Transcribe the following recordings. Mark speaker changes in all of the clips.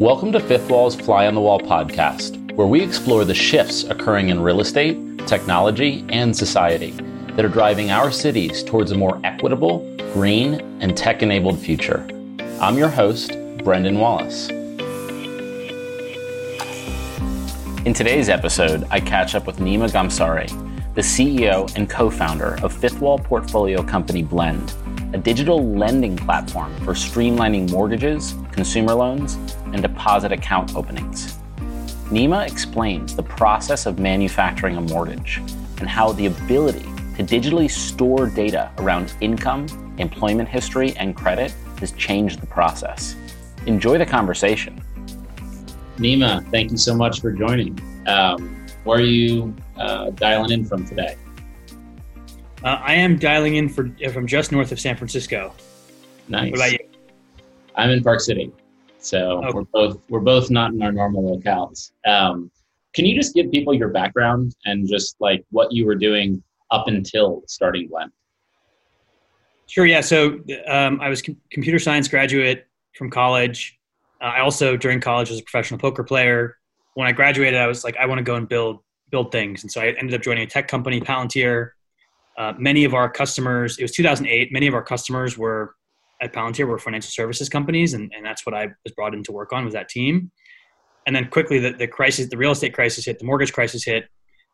Speaker 1: Welcome to Fifth Wall's Fly on the Wall podcast, where we explore the shifts occurring in real estate, technology, and society that are driving our cities towards a more equitable, green, and tech enabled future. I'm your host, Brendan Wallace. In today's episode, I catch up with Nima Ghamsari, the CEO and co founder of Fifth Wall portfolio company Blend, a digital lending platform for streamlining mortgages, consumer loans, and deposit account openings. Nima explains the process of manufacturing a mortgage and how the ability to digitally store data around income, employment history, and credit has changed the process. Enjoy the conversation. Nima, thank you so much for joining. Um, where are you uh, dialing in from today?
Speaker 2: Uh, I am dialing in for, from just north of San Francisco.
Speaker 1: Nice. What about you? I'm in Park City. So okay. we're both we're both not in our normal locales. Um, can you just give people your background and just like what you were doing up until starting Blend?
Speaker 2: Sure. Yeah. So um, I was com- computer science graduate from college. Uh, I also during college was a professional poker player. When I graduated, I was like, I want to go and build build things, and so I ended up joining a tech company, Palantir. Uh, many of our customers, it was 2008. Many of our customers were at Palantir were financial services companies, and, and that's what I was brought in to work on was that team. And then quickly, the, the crisis, the real estate crisis hit, the mortgage crisis hit,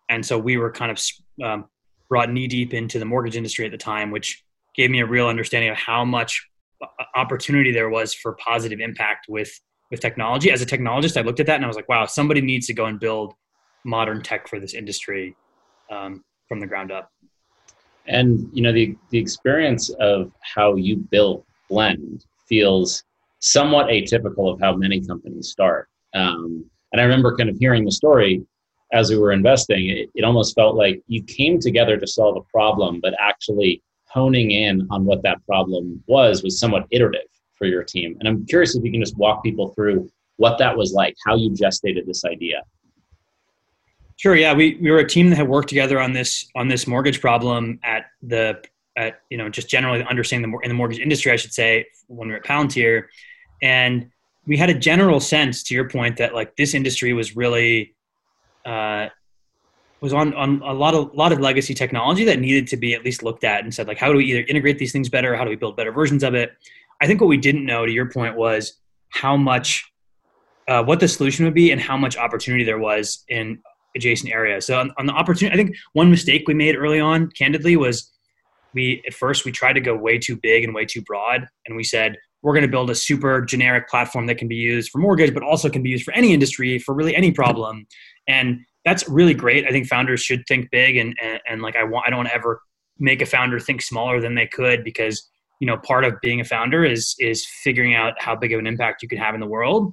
Speaker 2: and so we were kind of um, brought knee deep into the mortgage industry at the time, which gave me a real understanding of how much uh, opportunity there was for positive impact with with technology. As a technologist, I looked at that and I was like, wow, somebody needs to go and build modern tech for this industry um, from the ground up.
Speaker 1: And you know the the experience of how you built blend feels somewhat atypical of how many companies start. Um, and I remember kind of hearing the story as we were investing, it, it almost felt like you came together to solve a problem, but actually honing in on what that problem was was somewhat iterative for your team. And I'm curious if you can just walk people through what that was like, how you gestated this idea.
Speaker 2: Sure. Yeah, we, we were a team that had worked together on this on this mortgage problem at the at you know just generally understanding the in the mortgage industry, I should say, when we were at Palantir, and we had a general sense, to your point, that like this industry was really uh, was on on a lot of lot of legacy technology that needed to be at least looked at and said like how do we either integrate these things better, how do we build better versions of it. I think what we didn't know, to your point, was how much uh, what the solution would be and how much opportunity there was in adjacent areas. So on, on the opportunity, I think one mistake we made early on, candidly, was we at first we tried to go way too big and way too broad and we said we're going to build a super generic platform that can be used for mortgage but also can be used for any industry for really any problem. And that's really great. I think founders should think big and and, and like i want i don't want to ever make a founder think smaller than they could because you know part of being a founder is is figuring out how big of an impact you can have in the world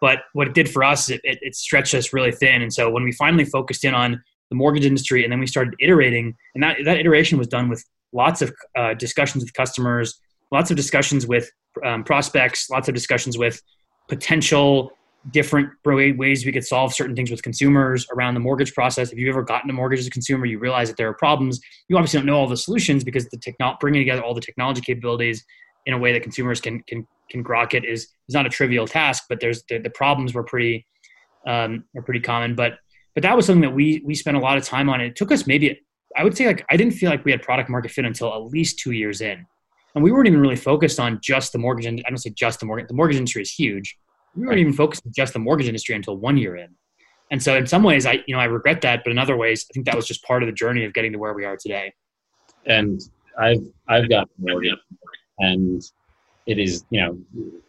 Speaker 2: but what it did for us it, it, it stretched us really thin and so when we finally focused in on the mortgage industry and then we started iterating and that, that iteration was done with lots of uh, discussions with customers, lots of discussions with um, prospects, lots of discussions with potential different ways we could solve certain things with consumers around the mortgage process. If you've ever gotten a mortgage as a consumer, you realize that there are problems. You obviously don't know all the solutions because the techno- bringing together all the technology capabilities in a way that consumers can can can grok it is is not a trivial task. But there's the, the problems were pretty um, are pretty common. But but that was something that we we spent a lot of time on. It took us maybe I would say like I didn't feel like we had product market fit until at least two years in, and we weren't even really focused on just the mortgage. I don't say just the mortgage. The mortgage industry is huge. We weren't even focused on just the mortgage industry until one year in. And so, in some ways, I you know I regret that, but in other ways, I think that was just part of the journey of getting to where we are today.
Speaker 1: And I've I've got mortgage, and it is you know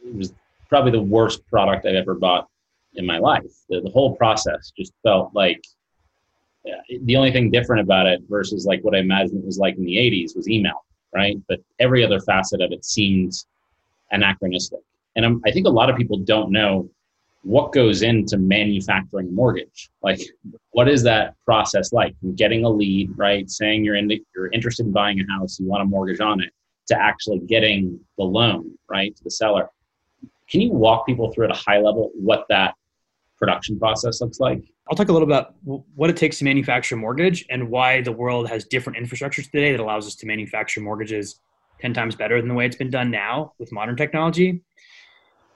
Speaker 1: it was probably the worst product I've ever bought in my life. The, the whole process just felt like the only thing different about it versus like what I imagined it was like in the 80s was email, right? But every other facet of it seemed anachronistic. And I'm, I think a lot of people don't know what goes into manufacturing a mortgage. Like, what is that process like? Getting a lead, right? Saying you're in, you're interested in buying a house, you want a mortgage on it, to actually getting the loan, right, to the seller. Can you walk people through at a high level what that production process looks like?
Speaker 2: I'll talk a little about what it takes to manufacture a mortgage and why the world has different infrastructures today that allows us to manufacture mortgages 10 times better than the way it's been done now with modern technology.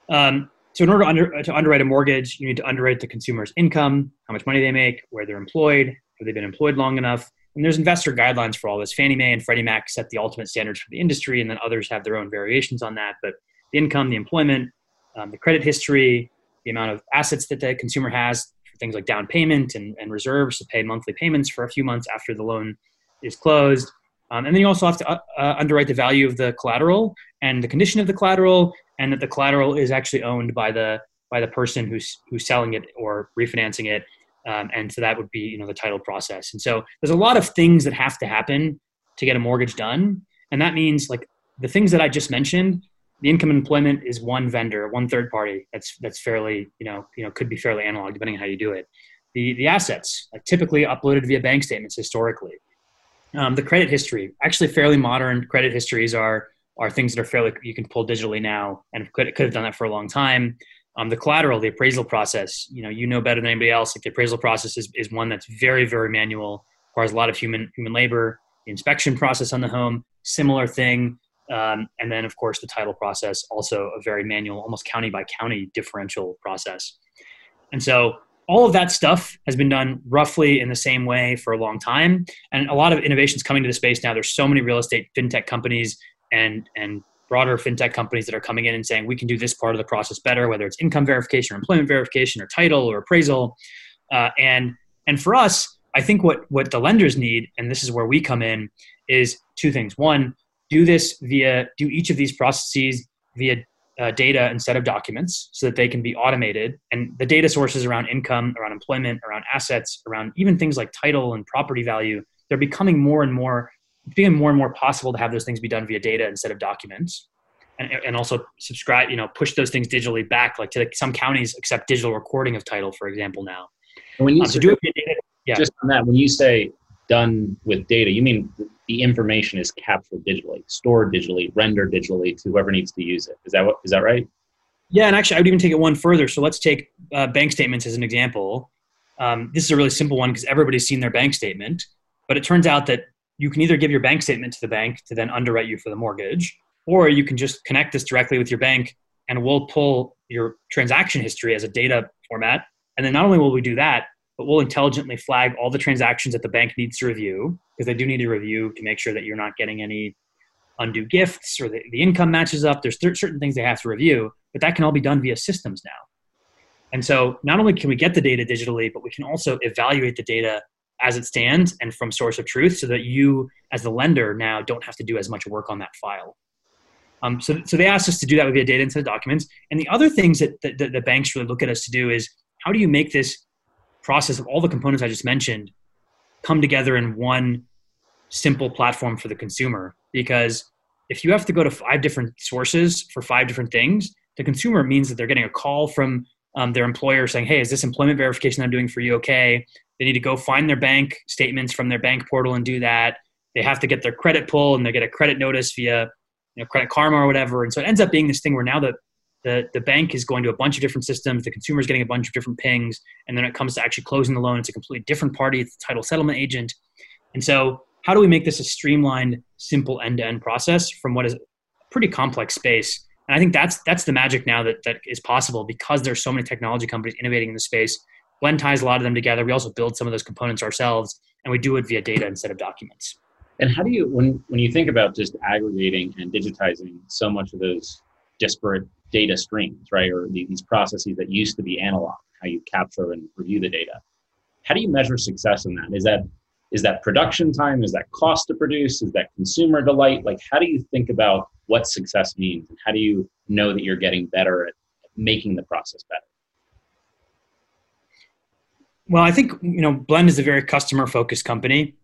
Speaker 2: Um, so, in order to, under, to underwrite a mortgage, you need to underwrite the consumer's income, how much money they make, where they're employed, have they been employed long enough. And there's investor guidelines for all this. Fannie Mae and Freddie Mac set the ultimate standards for the industry, and then others have their own variations on that. But the income, the employment, um, the credit history, the amount of assets that the consumer has for things like down payment and, and reserves to pay monthly payments for a few months after the loan is closed. Um, and then you also have to uh, uh, underwrite the value of the collateral and the condition of the collateral, and that the collateral is actually owned by the by the person who's who's selling it or refinancing it. Um, and so that would be you know the title process. And so there's a lot of things that have to happen to get a mortgage done, and that means like the things that I just mentioned the income and employment is one vendor, one third party. That's that's fairly you know you know could be fairly analog depending on how you do it. The the assets like typically uploaded via bank statements historically. Um, the credit history actually fairly modern credit histories are are things that are fairly you can pull digitally now and could could have done that for a long time. Um, the collateral, the appraisal process, you know, you know better than anybody else. Like the appraisal process is, is one that's very, very manual, requires a lot of human human labor. The inspection process on the home, similar thing. Um, and then, of course, the title process, also a very manual, almost county by county differential process. And so, all of that stuff has been done roughly in the same way for a long time. And a lot of innovations coming to the space now. There's so many real estate fintech companies and and broader fintech companies that are coming in and saying we can do this part of the process better, whether it's income verification or employment verification or title or appraisal. Uh, and and for us, I think what what the lenders need, and this is where we come in, is two things. One, do this via do each of these processes via uh, data instead of documents so that they can be automated and the data sources around income around employment around assets around even things like title and property value they're becoming more and more becoming more and more possible to have those things be done via data instead of documents and, and also subscribe you know push those things digitally back like to the, some counties accept digital recording of title for example now
Speaker 1: when you um, do it via data, yeah. just on that when you say done with data you mean the information is captured digitally, stored digitally, rendered digitally to whoever needs to use it. Is that what is that right?
Speaker 2: Yeah, and actually, I would even take it one further. So let's take uh, bank statements as an example. Um, this is a really simple one because everybody's seen their bank statement, but it turns out that you can either give your bank statement to the bank to then underwrite you for the mortgage, or you can just connect this directly with your bank and we'll pull your transaction history as a data format. And then not only will we do that, but we'll intelligently flag all the transactions that the bank needs to review because they do need to review to make sure that you're not getting any undue gifts or the, the income matches up. There's certain things they have to review, but that can all be done via systems now. And so not only can we get the data digitally, but we can also evaluate the data as it stands and from source of truth so that you as the lender now don't have to do as much work on that file. Um, so, so they asked us to do that via data instead the documents. And the other things that the, the, the banks really look at us to do is how do you make this process of all the components I just mentioned come together in one simple platform for the consumer. Because if you have to go to five different sources for five different things, the consumer means that they're getting a call from um, their employer saying, "Hey, is this employment verification I'm doing for you okay?" They need to go find their bank statements from their bank portal and do that. They have to get their credit pull and they get a credit notice via you know, Credit Karma or whatever. And so it ends up being this thing where now the the, the bank is going to a bunch of different systems, the consumer is getting a bunch of different pings, and then it comes to actually closing the loan, it's a completely different party, it's the title settlement agent. And so, how do we make this a streamlined, simple end to end process from what is a pretty complex space? And I think that's that's the magic now that, that is possible because there's so many technology companies innovating in the space. Blend ties a lot of them together. We also build some of those components ourselves, and we do it via data instead of documents.
Speaker 1: And how do you, when when you think about just aggregating and digitizing so much of those disparate data streams, right? Or these processes that used to be analog, how you capture and review the data. How do you measure success in that? Is that is that production time? Is that cost to produce? Is that consumer delight? Like, how do you think about what success means, and how do you know that you're getting better at making the process better?
Speaker 2: Well, I think you know Blend is a very customer focused company,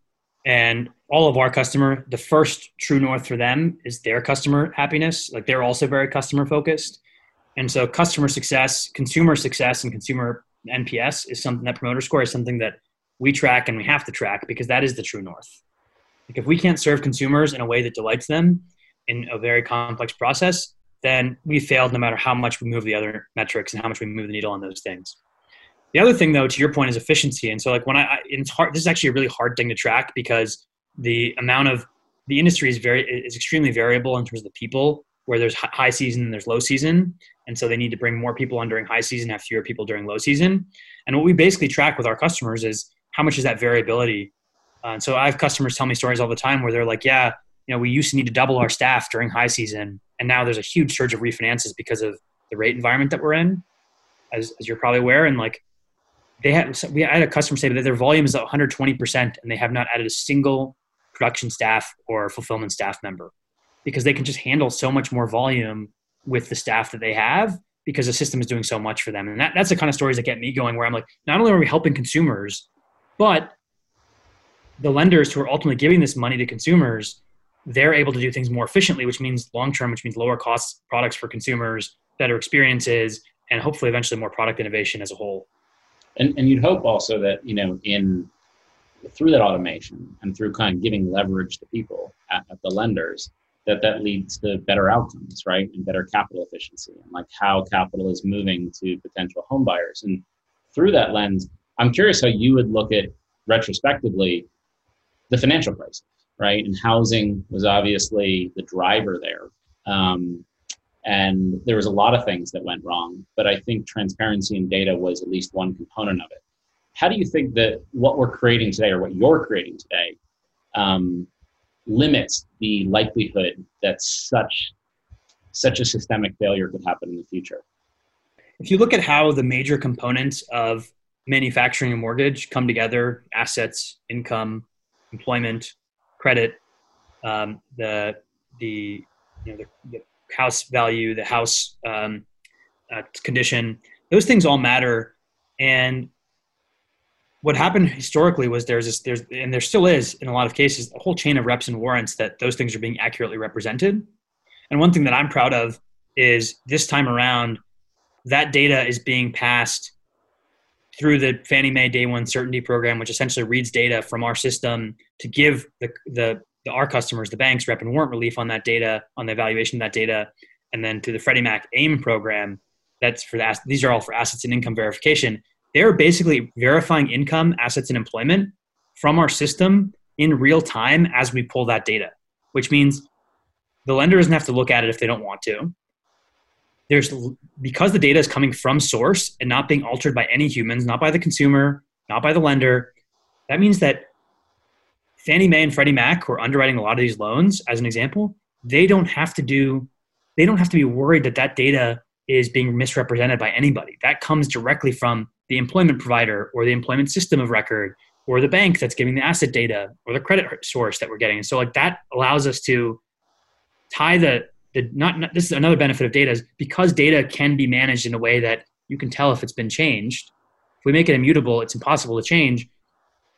Speaker 2: and all of our customer the first true north for them is their customer happiness. Like they're also very customer focused and so customer success consumer success and consumer nps is something that promoter score is something that we track and we have to track because that is the true north. Like if we can't serve consumers in a way that delights them in a very complex process then we failed no matter how much we move the other metrics and how much we move the needle on those things The other thing, though, to your point, is efficiency. And so, like when I, it's hard. This is actually a really hard thing to track because the amount of the industry is very is extremely variable in terms of the people. Where there's high season and there's low season, and so they need to bring more people on during high season, have fewer people during low season. And what we basically track with our customers is how much is that variability. Uh, and so I have customers tell me stories all the time where they're like, "Yeah, you know, we used to need to double our staff during high season, and now there's a huge surge of refinances because of the rate environment that we're in, as, as you're probably aware. And like, they had we had a customer say that their volume is 120 percent, and they have not added a single production staff or fulfillment staff member because they can just handle so much more volume with the staff that they have because the system is doing so much for them. And that, that's the kind of stories that get me going where I'm like, not only are we helping consumers, but the lenders who are ultimately giving this money to consumers, they're able to do things more efficiently, which means long term, which means lower cost products for consumers, better experiences, and hopefully eventually more product innovation as a whole.
Speaker 1: And, and you'd hope also that, you know, in through that automation and through kind of giving leverage to people at, at the lenders, that that leads to better outcomes, right, and better capital efficiency, and like how capital is moving to potential home buyers. And through that lens, I'm curious how you would look at retrospectively the financial crisis, right? And housing was obviously the driver there. Um, and there was a lot of things that went wrong, but I think transparency and data was at least one component of it. How do you think that what we're creating today, or what you're creating today, um, limits the likelihood that such such a systemic failure could happen in the future.
Speaker 2: If you look at how the major components of manufacturing and mortgage come together assets, income, employment, credit, um, the, the, you know, the, the, house value, the house um, uh, condition, those things all matter. And what happened historically was there's this there's and there still is in a lot of cases a whole chain of reps and warrants that those things are being accurately represented and one thing that i'm proud of is this time around that data is being passed through the fannie mae day one certainty program which essentially reads data from our system to give the, the, the our customers the banks rep and warrant relief on that data on the evaluation of that data and then through the freddie mac aim program that's for the these are all for assets and income verification they're basically verifying income, assets, and employment from our system in real time as we pull that data, which means the lender doesn't have to look at it if they don't want to. There's because the data is coming from source and not being altered by any humans, not by the consumer, not by the lender. That means that Fannie Mae and Freddie Mac, who are underwriting a lot of these loans, as an example, they don't have to do, they don't have to be worried that that data is being misrepresented by anybody. That comes directly from the employment provider or the employment system of record or the bank that's giving the asset data or the credit source that we're getting. And so like that allows us to tie the, the not, not this is another benefit of data is because data can be managed in a way that you can tell if it's been changed. If we make it immutable, it's impossible to change.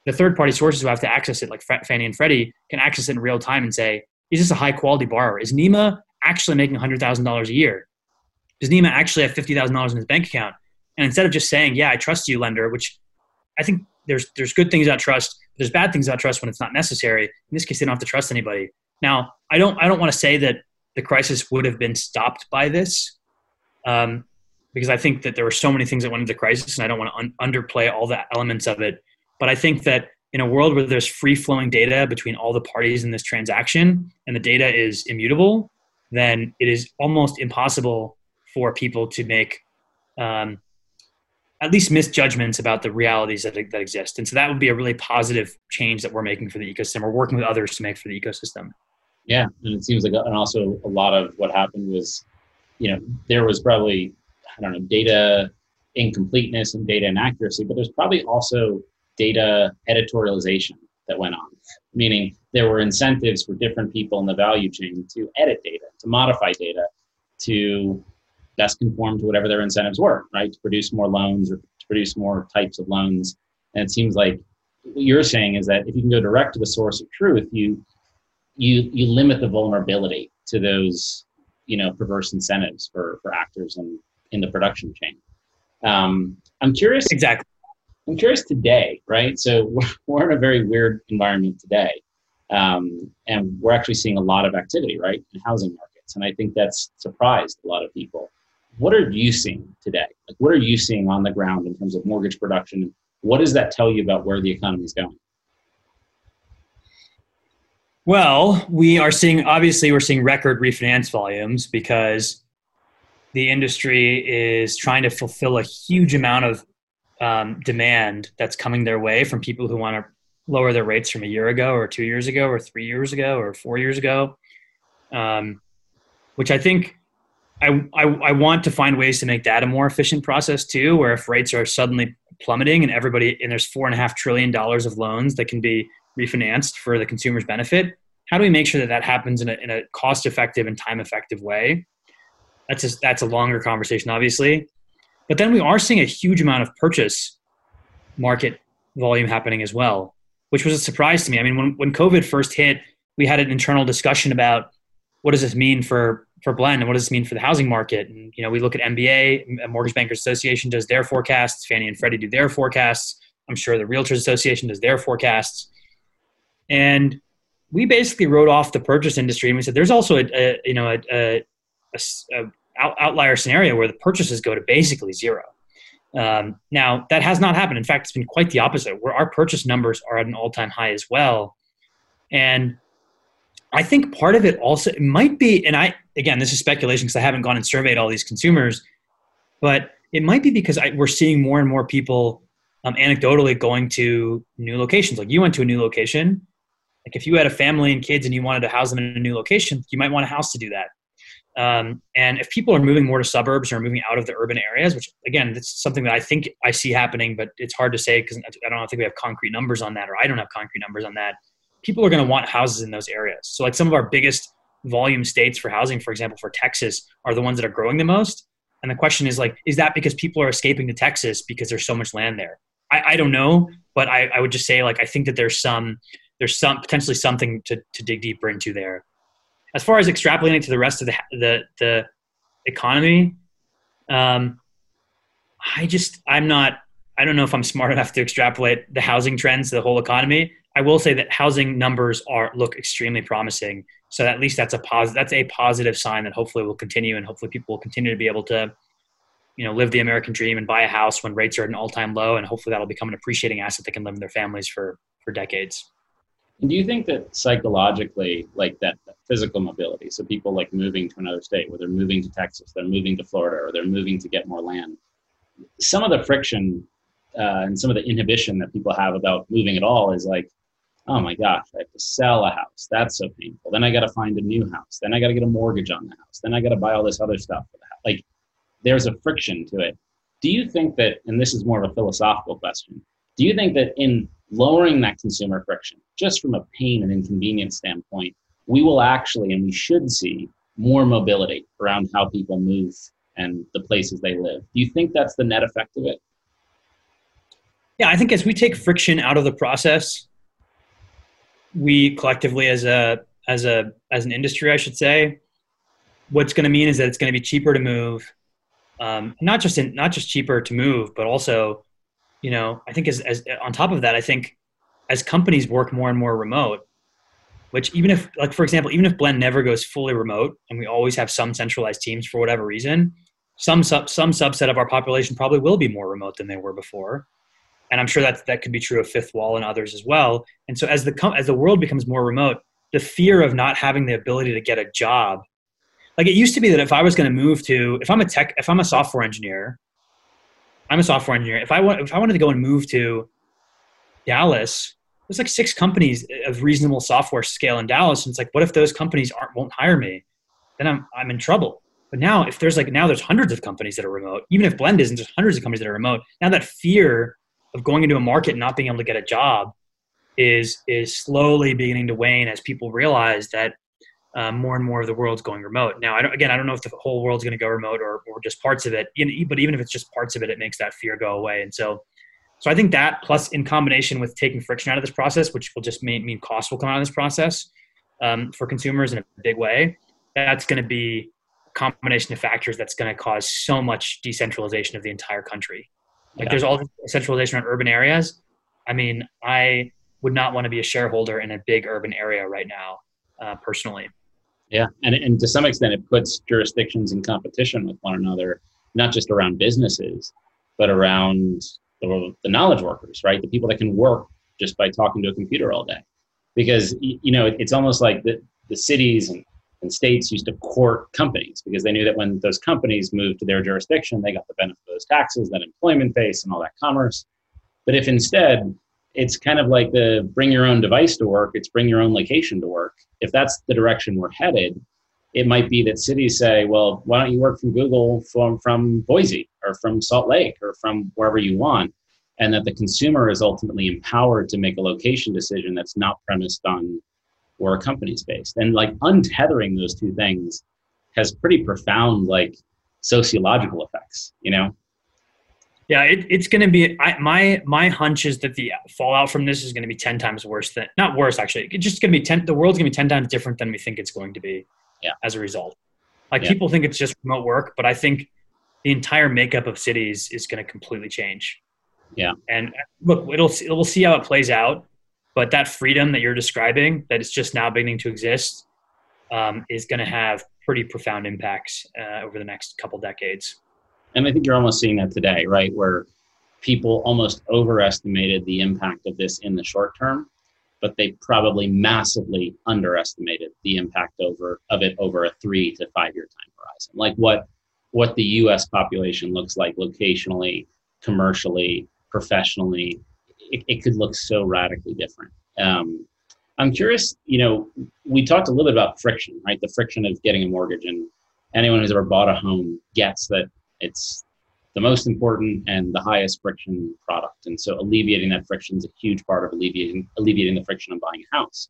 Speaker 2: The third party sources who have to access it, like Fannie and Freddie, can access it in real time and say, is this a high quality borrower? Is Nima actually making $100,000 a year? Does Nima actually have $50,000 in his bank account? And instead of just saying, "Yeah, I trust you, lender," which I think there's there's good things about trust. There's bad things about trust when it's not necessary. In this case, they don't have to trust anybody. Now, I don't I don't want to say that the crisis would have been stopped by this, um, because I think that there were so many things that went into the crisis, and I don't want to un- underplay all the elements of it. But I think that in a world where there's free flowing data between all the parties in this transaction, and the data is immutable, then it is almost impossible for people to make um, at least misjudgments about the realities that, that exist. And so that would be a really positive change that we're making for the ecosystem. We're working with others to make for the ecosystem.
Speaker 1: Yeah, and it seems like, and also a lot of what happened was, you know, there was probably I don't know data incompleteness and data inaccuracy, but there's probably also data editorialization that went on, meaning there were incentives for different people in the value chain to edit data, to modify data, to best conform to whatever their incentives were, right? To produce more loans or to produce more types of loans. And it seems like what you're saying is that if you can go direct to the source of truth, you you you limit the vulnerability to those you know perverse incentives for for actors in in the production chain. Um, I'm curious
Speaker 2: exactly.
Speaker 1: I'm curious today, right? So we're, in a very weird environment today, um, and we're actually seeing a lot of activity, right, in housing markets, and I think that's surprised a lot of people. what are you seeing today? Like, what are you seeing on the ground in terms of mortgage production? What does that tell you about where the economy is going?
Speaker 2: Well, we are seeing obviously we're seeing record refinance volumes because the industry is trying to fulfill a huge amount of um, demand that's coming their way from people who want to lower their rates from a year ago or two years ago or three years ago or four years ago, um, which I think I, I, I want to find ways to make that a more efficient process too, where if rates are suddenly plummeting and everybody and there's four and a half trillion dollars of loans that can be refinanced for the consumer's benefit, how do we make sure that that happens in a, in a cost effective and time effective way? That's a, that's a longer conversation, obviously. But then we are seeing a huge amount of purchase market volume happening as well, which was a surprise to me. I mean, when, when COVID first hit, we had an internal discussion about what does this mean for for Blend and what does this mean for the housing market? And you know, we look at MBA, Mortgage Bankers Association does their forecasts, Fannie and Freddie do their forecasts. I'm sure the Realtors Association does their forecasts, and we basically wrote off the purchase industry and we said there's also a, a you know a, a, a outlier scenario where the purchases go to basically zero. Um, now that has not happened. In fact, it's been quite the opposite, where our purchase numbers are at an all-time high as well. And I think part of it also it might be, and I again, this is speculation because I haven't gone and surveyed all these consumers, but it might be because I, we're seeing more and more people um, anecdotally going to new locations. Like you went to a new location. Like if you had a family and kids and you wanted to house them in a new location, you might want a house to do that. Um, and if people are moving more to suburbs or moving out of the urban areas, which again, that's something that I think I see happening, but it's hard to say because I don't think we have concrete numbers on that, or I don't have concrete numbers on that. People are going to want houses in those areas. So, like some of our biggest volume states for housing, for example, for Texas, are the ones that are growing the most. And the question is like, is that because people are escaping to Texas because there's so much land there? I, I don't know, but I, I would just say like I think that there's some there's some potentially something to, to dig deeper into there as far as extrapolating to the rest of the the, the economy, um, I just I'm not I don't know if I'm smart enough to extrapolate the housing trends to the whole economy. I will say that housing numbers are look extremely promising. So at least that's a positive that's a positive sign that hopefully will continue and hopefully people will continue to be able to you know live the American dream and buy a house when rates are at an all-time low and hopefully that'll become an appreciating asset that can live in their families for for decades.
Speaker 1: And do you think that psychologically, like that, physical mobility, so people like moving to another state, where they're moving to Texas, they're moving to Florida, or they're moving to get more land, some of the friction uh, and some of the inhibition that people have about moving at all is like, oh my gosh, I have to sell a house. That's so painful. Then I got to find a new house. Then I got to get a mortgage on the house. Then I got to buy all this other stuff for the house. Like, there's a friction to it. Do you think that, and this is more of a philosophical question, do you think that in lowering that consumer friction, just from a pain and inconvenience standpoint, we will actually and we should see more mobility around how people move and the places they live. Do you think that's the net effect of it?
Speaker 2: Yeah, I think as we take friction out of the process, we collectively as a as a as an industry, I should say, what's going to mean is that it's going to be cheaper to move, um, not just in, not just cheaper to move, but also you know, I think as, as on top of that, I think as companies work more and more remote, which even if like for example, even if Blend never goes fully remote and we always have some centralized teams for whatever reason, some sub, some subset of our population probably will be more remote than they were before. And I'm sure that that could be true of Fifth Wall and others as well. And so as the as the world becomes more remote, the fear of not having the ability to get a job like it used to be that if I was going to move to if I'm a tech if I'm a software engineer I'm a software engineer. If I want, if I wanted to go and move to Dallas, there's like six companies of reasonable software scale in Dallas, and it's like, what if those companies aren't won't hire me? Then I'm I'm in trouble. But now, if there's like now there's hundreds of companies that are remote, even if Blend isn't, there's hundreds of companies that are remote. Now that fear of going into a market and not being able to get a job is is slowly beginning to wane as people realize that uh, more and more of the world's going remote. Now, I again, I don't know if the whole world's going to go remote or, or just parts of it. But even if it's just parts of it, it makes that fear go away. And so, so I think that plus in combination with taking friction out of this process, which will just mean, mean cost will come out of this process um, for consumers in a big way. That's going to be a combination of factors that's going to cause so much decentralization of the entire country. Like yeah. there's all centralization on urban areas. I mean, I would not want to be a shareholder in a big urban area right now, uh, personally.
Speaker 1: Yeah, and and to some extent, it puts jurisdictions in competition with one another not just around businesses, but around the, the knowledge workers, right? The people that can work just by talking to a computer all day. Because, you know, it's almost like the, the cities and, and states used to court companies because they knew that when those companies moved to their jurisdiction, they got the benefit of those taxes, that employment base, and all that commerce. But if instead it's kind of like the bring your own device to work, it's bring your own location to work. If that's the direction we're headed, it might be that cities say, well, why don't you work from Google from, from Boise or from Salt Lake or from wherever you want? And that the consumer is ultimately empowered to make a location decision that's not premised on where a company's based. And like untethering those two things has pretty profound like sociological effects, you know?
Speaker 2: Yeah, it, it's going to be I, my my hunch is that the fallout from this is going to be ten times worse than not worse actually. It's just going to be ten. The world's going to be ten times different than we think it's going to be
Speaker 1: yeah.
Speaker 2: as a result. Like
Speaker 1: Yeah.
Speaker 2: people think it's just remote work, but I think the entire makeup of cities is going to completely change.
Speaker 1: Yeah.
Speaker 2: And look, it'll we'll see how it plays out, but that freedom that you're describing, that is just now beginning to exist, um, is going to have pretty profound impacts uh, over the next couple decades.
Speaker 1: And I think you're almost seeing that today, right? Where people almost overestimated the impact of this in the short term, but they probably massively underestimated the impact over of it over a three to five year time horizon. Like what what the US population looks like locationally, commercially, professionally, it, it could look so radically different. Um, I'm curious, you know, we talked a little bit about friction, right? The friction of getting a mortgage and anyone who's ever bought a home gets that it's the most important and the highest friction product. And so alleviating that friction is a huge part of alleviating alleviating the friction of buying a house.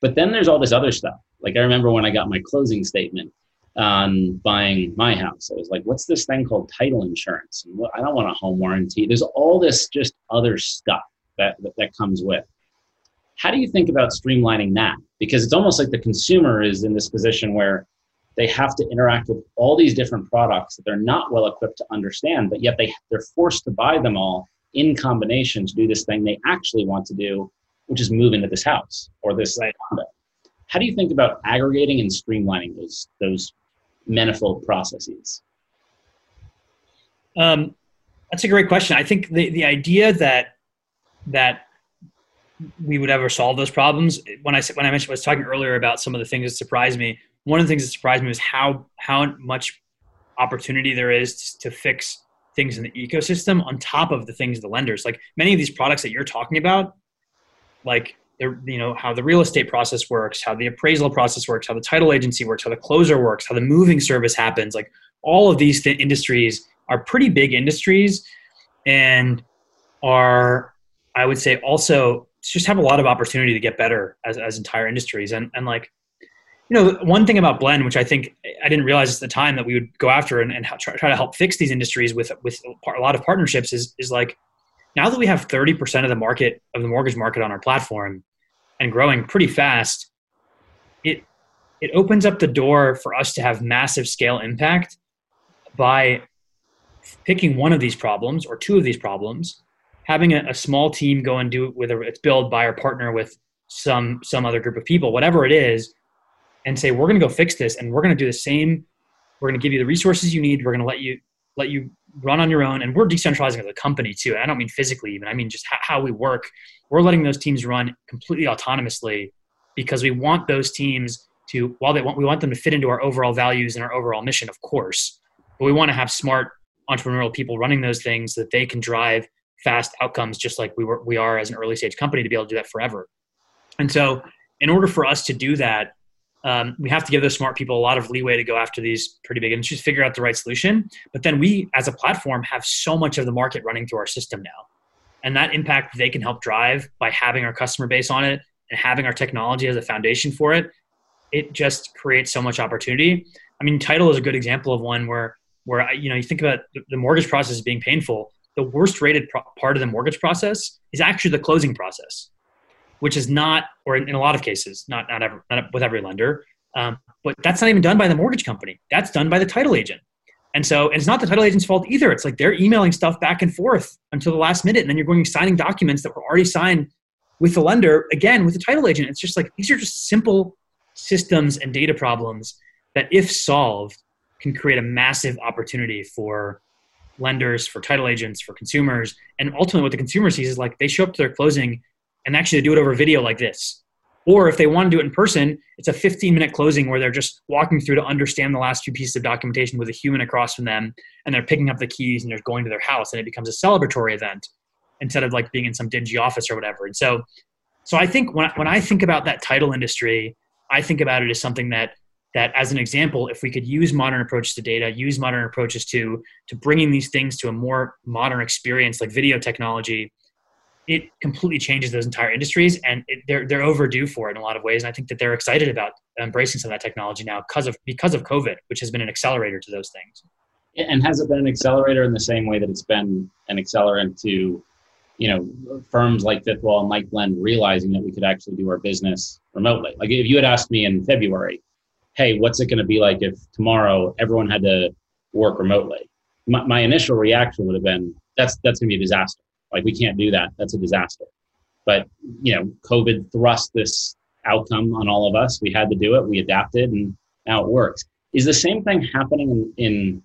Speaker 1: But then there's all this other stuff. Like I remember when I got my closing statement on buying my house, I was like, what's this thing called title insurance? And I don't want a home warranty. There's all this just other stuff that, that, that comes with. How do you think about streamlining that? Because it's almost like the consumer is in this position where they have to interact with all these different products that they're not well equipped to understand, but yet they, they're forced to buy them all in combination to do this thing they actually want to do, which is move into this house or this
Speaker 2: Right.
Speaker 1: condo. How do you think about aggregating and streamlining those those manifold processes?
Speaker 2: Um, that's a great question. I think the, the idea that that we would ever solve those problems when I said when I mentioned I was talking earlier about some of the things that surprised me. One of the things that surprised me was how how much opportunity there is to fix things in the ecosystem on top of the things the lenders. Like many of these products that you're talking about, like you know how the real estate process works, how the appraisal process works, how the title agency works, how the closer works, how the moving service happens. Like all of these th- industries are pretty big industries and are I would say also just have a lot of opportunity to get better as, as entire industries. And, and like, you know, one thing about Blend, which I think I didn't realize at the time that we would go after and, and try, try to help fix these industries with, with a lot of partnerships is, is like, now that we have 30% of the market of the mortgage market on our platform and growing pretty fast, it, it opens up the door for us to have massive scale impact by picking one of these problems or two of these problems having a, a small team go and do it whether it's build buy or partner with some some other group of people whatever it is and say we're going to go fix this and we're going to do the same. We're going to give you the resources you need. We're going to let you let you run on your own. And we're decentralizing as a company too. And i don't mean physically even. I mean just how, we work. We're letting those teams run completely autonomously because we want those teams to while they want we want them to fit into our overall values and our overall mission of course. But we want to have smart entrepreneurial people running those things that they can drive fast outcomes just like we were we are as an early stage company to be able to do that forever. And so in order for us to do that um, we have to give those smart people a lot of leeway to go after these pretty big industries figure out the right solution. But then we as a platform have so much of the market running through our system now. And that impact they can help drive by having our customer base on it and having our technology as a foundation for it it just creates so much opportunity. I mean title is a good example of one where where you know you think about the- mortgage process being painful. The worst rated pro- part of the mortgage process is actually the closing process which is not or in, in a lot of cases not not, not with every lender um, but that's not even done by the mortgage company. That's done by the title agent. And so and it's not the title agent's fault either. It's like they're emailing stuff back and forth until the last minute and then you're going signing documents that were already signed with the lender again with the title agent. It's just like these are just simple systems and data problems that if solved can create a massive opportunity for lenders, for title agents, for consumers. And ultimately, what the consumer sees is like they show up to their closing and actually do it over video like this. Or if they want to do it in person, it's a 15 minute closing where they're just walking through to understand the last few pieces of documentation with a human across from them and they're picking up the keys and they're going to their house and it becomes a celebratory event instead of like being in some dingy office or whatever. And so, so I think when, when I think about that title industry, I think about it as something that that as an example if we could use modern approaches to data use modern approaches to to bringing these things to a more modern experience like video technology it completely changes those entire industries and it, they're, they're overdue for it in a lot of ways and i think that they're excited about embracing some of that technology now because of because of covid which has been an accelerator to those things
Speaker 1: and has it been an accelerator in the same way that it's been an accelerant to you know firms like fifth wall and Mike blend realizing that we could actually do our business remotely like if you had asked me in february hey, what's it going to be like if tomorrow everyone had to work remotely? My, my initial reaction would have been, that's that's going to be a disaster. Like we can't do that. That's a disaster. But you know, COVID thrust this outcome on all of us. We had to do it. We adapted, and now it works. Is the same thing happening in, in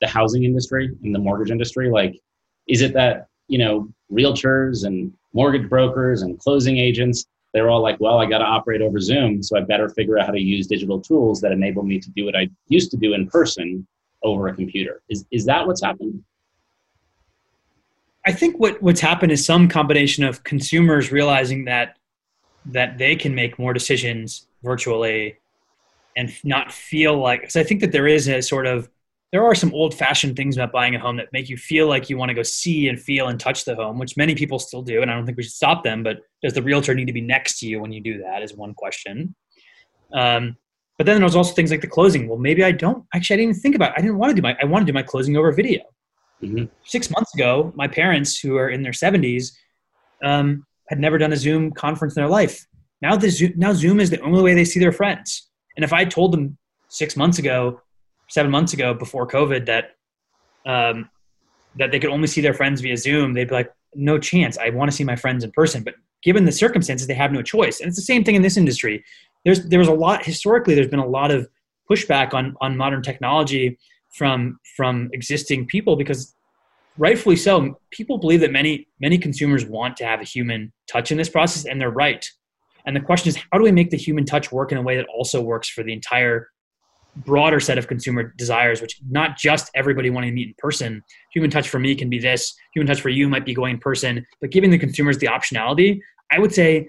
Speaker 1: the housing industry, in the mortgage industry? Like, is it that you know realtors and mortgage brokers and closing agents they're all like, well, I got to operate over Zoom, so I better figure out how to use digital tools that enable me to do what I used to do in person over a computer. Is is that what's happened?
Speaker 2: I think what what's happened is some combination of consumers realizing that that they can make more decisions virtually and not feel like because I think that there is a sort of there are some old fashioned things about buying a home that make you feel like you want to go see and feel and touch the home, which many people still do. And I don't think we should stop them, but does the realtor need to be next to you when you do that is one question. Um, but then there's also things like the closing. Well, maybe I don't actually, I didn't even think about, it. I didn't want to do my, I want to do my closing over video. Mm-hmm. Six months ago, my parents who are in their seventies, um, had never done a Zoom conference in their life. Now the Zoom, now Zoom is the only way they see their friends. And if I told them six months ago, seven months ago before COVID that um, that they could only see their friends via Zoom, they'd be like, no chance. I want to see my friends in person. But given the circumstances, they have no choice. And it's the same thing in this industry. There's there was a lot historically. There's been a lot of pushback on on modern technology from from existing people because rightfully so people believe that many many consumers want to have a human touch in this process and they're right and the question is how do we make the human touch work in a way that also works for the entire broader set of consumer desires, which not just everybody wanting to meet in person. Human touch for me can be this. Human touch for you might be going in person, but giving the consumers the optionality. I would say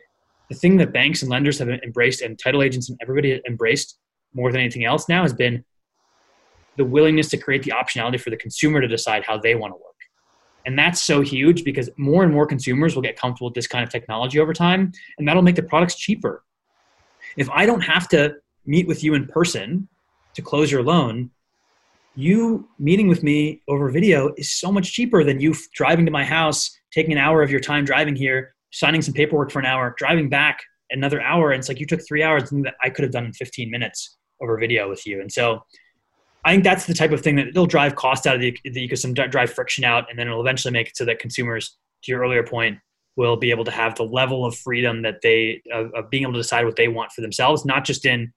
Speaker 2: the thing that banks and lenders have embraced and title agents and everybody embraced more than anything else now has been the willingness to create the optionality for the consumer to decide how they want to work. And that's so huge because more and more consumers will get comfortable with this kind of technology over time, and that'll make the products cheaper. If I don't have to meet with you in person to close your loan, you meeting with me over video is so much cheaper than you driving to my house, taking an hour of your time driving here, signing some paperwork for an hour, driving back another hour. And it's like you took three hours that I could have done in 15 minutes over video with you. And so I think that's the type of thing that it'll drive cost out of the, the ecosystem, drive friction out, and then it'll eventually make it so that consumers, to your earlier point, will be able to have the level of freedom that they of, of being able to decide what they want for themselves, not just in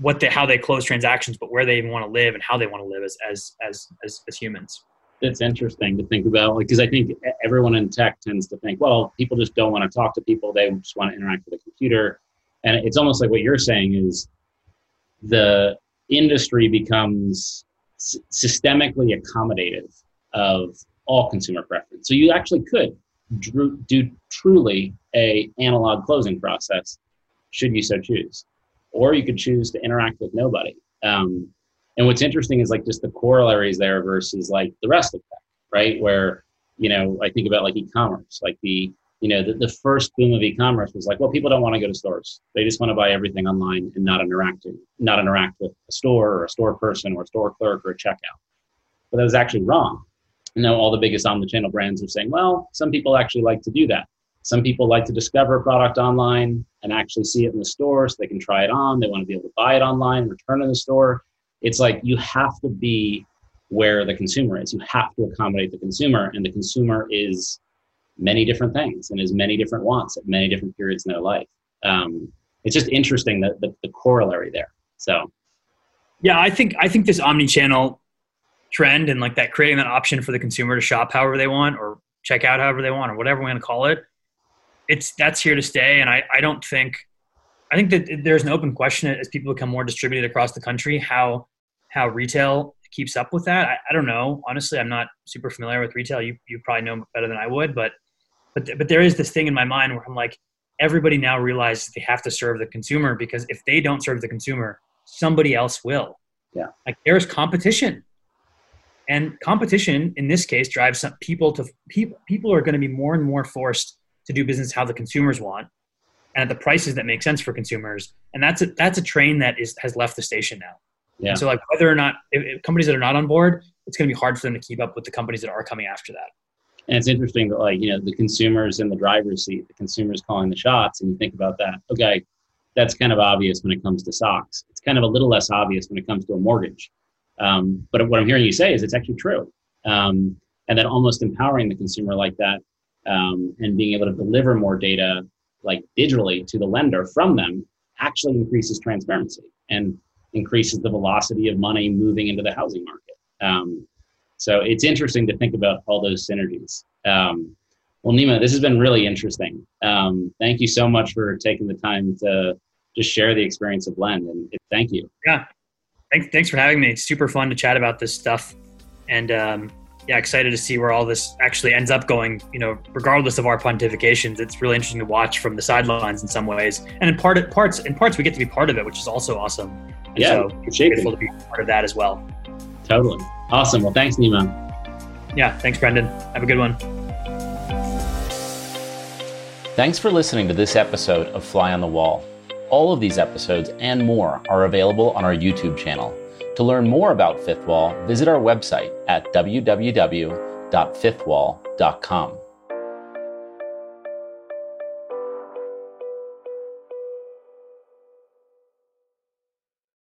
Speaker 2: what they how they close transactions, but where they even want to live and how they want to live as as as as, as humans.
Speaker 1: It's interesting to think about because I think everyone in tech tends to think, well, people just don't want to talk to people; they just want to interact with a computer. And it's almost like what you're saying is the industry becomes systemically accommodative of all consumer preference. So you actually could do truly a analog closing process should you so choose or you could choose to interact with nobody. Um, and what's interesting is like just the corollaries there versus like the rest of tech, right? Where, you know, I think about like e-commerce, like the, you know, the, the first boom of e-commerce was like, well, people don't want to go to stores. They just want to buy everything online and not interact, not interact with a store or a store person or a store clerk or a checkout. But that was actually wrong. And now all the biggest omnichannel brands are saying, well, some people actually like to do that. Some people like to discover a product online and actually see it in the store so they can try it on. They want to be able to buy it online, return in the store. It's like you have to be where the consumer is. You have to accommodate the consumer, and the consumer is many different things and has many different wants at many different periods in their life. Um, it's just interesting that the, the corollary there. So,
Speaker 2: Yeah, I think I think this omni-channel trend and like that creating that option for the consumer to shop however they want or check out however they want or whatever we're going to call it, it's that's here to stay. And I, I don't think I think that there's an open question as people become more distributed across the country how how retail keeps up with that. I, I don't know. Honestly, I'm not super familiar with retail. You you probably know better than I would, but but but there is this thing in my mind where I'm like everybody now realizes they have to serve the consumer because if they don't serve the consumer, somebody else will.
Speaker 1: Yeah.
Speaker 2: Like there's competition. And competition in this case drives some people to people people are going to be more and more forced to do business how the consumers want and at the prices that make sense for consumers. And that's a that's a train that is has left the station now.
Speaker 1: Yeah.
Speaker 2: And so like whether or not if, if companies that are not on board, it's going to be hard for them to keep up with the companies that are coming after that.
Speaker 1: And it's interesting that like, you know, the consumers in the driver's seat, the consumers calling the shots, and you think about that. Okay, that's kind of obvious when it comes to stocks. It's kind of a little less obvious when it comes to a mortgage. Um, but what I'm hearing you say is it's actually true. Um, and then almost empowering the consumer like that um, and being able to deliver more data like digitally to the lender from them actually increases transparency and increases the velocity of money moving into the housing market. Um, so it's interesting to think about all those synergies. Um, well, Nima, this has been really interesting. Um, thank you so much for taking the time to just share the experience of Blend, and thank you.
Speaker 2: Yeah, thanks. Thanks for having me. Super fun to chat about this stuff, and um, yeah, excited to see where all this actually ends up going. You know, regardless of our pontifications, it's really interesting to watch from the sidelines in some ways, and in part, parts, in parts, we get to be part of it, which is also awesome. And
Speaker 1: yeah,
Speaker 2: so grateful to be part of that as well.
Speaker 1: Totally awesome. Well, thanks, Nima.
Speaker 2: Yeah, thanks, Brendan. Have a good one.
Speaker 1: Thanks for listening to this episode of Fly on the Wall. All of these episodes and more are available on our YouTube channel. To learn more about Fifth Wall, visit our website at www.fifthwall.com.